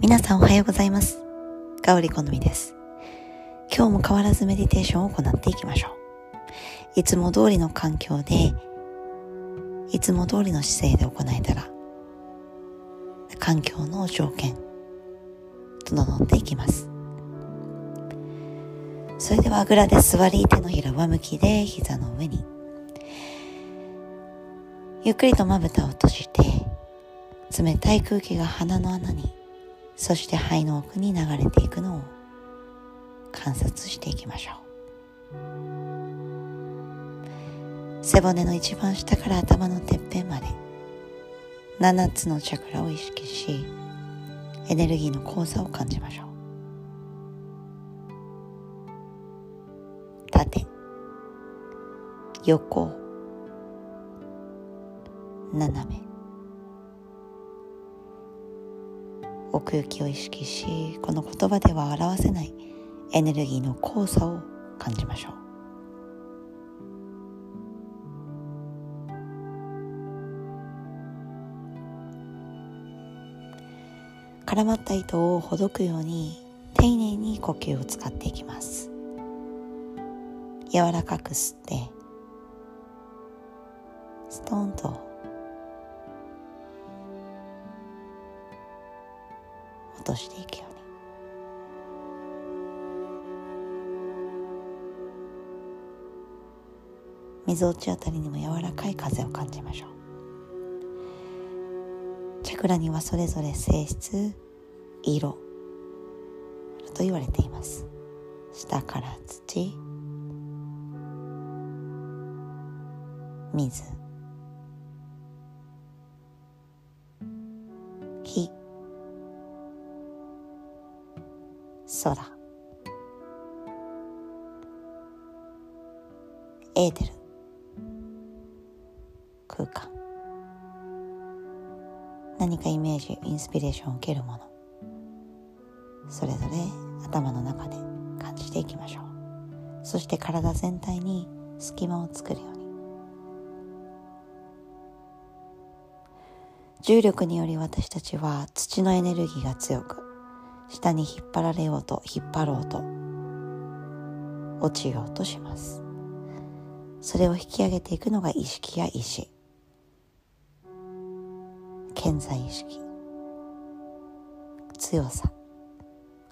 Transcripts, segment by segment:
皆さんおはようございます。かおりこのみです。今日も変わらずメディテーションを行っていきましょう。いつも通りの環境で、いつも通りの姿勢で行えたら、環境の条件、整っていきます。それではあぐらで座り、手のひら上向きで膝の上に、ゆっくりとまぶたを閉じて、冷たい空気が鼻の穴にそして肺の奥に流れていくのを観察していきましょう。背骨の一番下から頭のてっぺんまで7つのチャクラを意識しエネルギーの交差を感じましょう。縦横斜め。奥行きを意識しこの言葉では表せないエネルギーの交差を感じましょう。絡まった糸をほどくように丁寧に呼吸を使っていきます。柔らかく吸ってストーンととしていくように水落ちあたりにも柔らかい風を感じましょう。チャクラにはそれぞれ性質色と言われています。下から土水火空。エーテル。空間。何かイメージインスピレーションを受けるもの。それぞれ頭の中で感じていきましょう。そして体全体に隙間を作るように。重力により私たちは土のエネルギーが強く下に引っ張られようと引っ張ろうと落ちようとします。それを引き上げていくのが意識や意志。健在意識。強さ。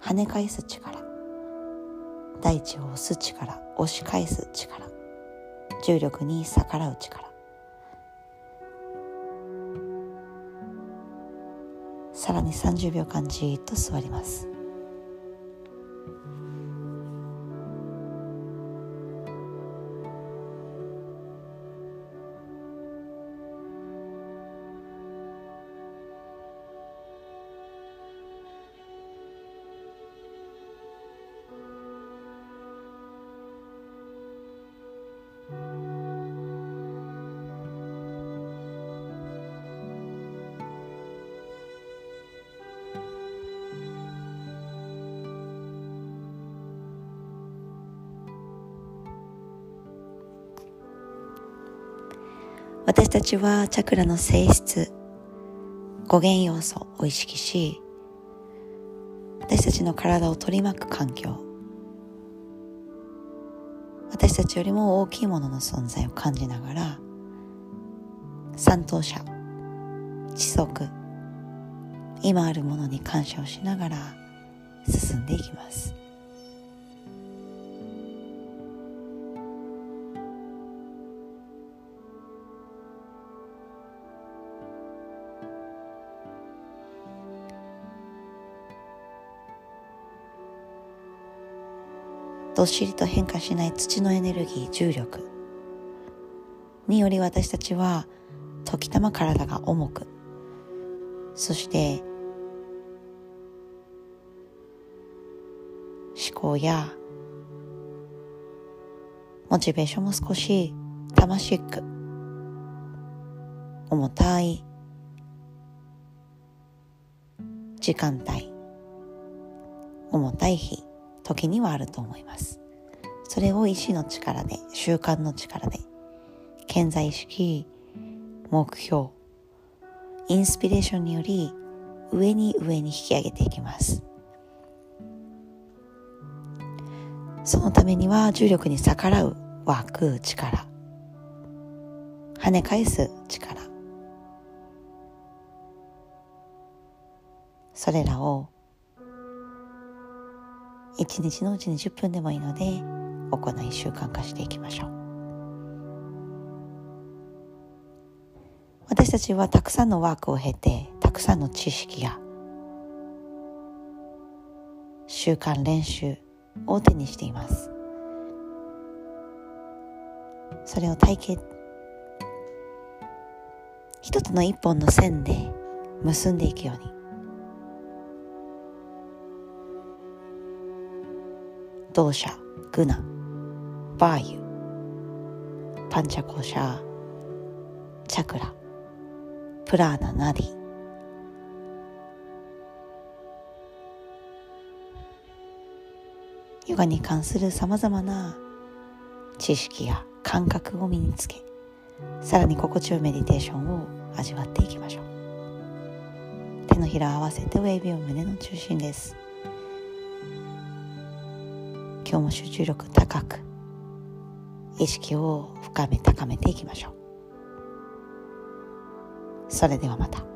跳ね返す力。大地を押す力。押し返す力。重力に逆らう力。さらに30秒間じーっと座ります。私たちはチャクラの性質、語源要素を意識し、私たちの体を取り巻く環境、私たちよりも大きいものの存在を感じながら、三等者、知足、今あるものに感謝をしながら進んでいきます。どっしりと変化しない土のエネルギー重力。により私たちは時たま体が重く。そして思考やモチベーションも少し魂く重たい時間帯重たい日。時にはあると思います。それを意志の力で、習慣の力で、健在意識、目標、インスピレーションにより上に上に引き上げていきます。そのためには重力に逆らう湧く力。跳ね返す力。それらを一日のうちに10分でもいいので行い習慣化していきましょう。私たちはたくさんのワークを経てたくさんの知識や習慣練習を手にしています。それを体系一つの一本の線で結んでいくように。動作グナバーユパンチャコシャチャクラプラーナナディ。ヨガに関するさまざまな知識や感覚を身につけさらに心地よいメディテーションを味わっていきましょう。手のひら合わせて親指を胸の中心です。今日も集中力高く意識を深め高めていきましょうそれではまた。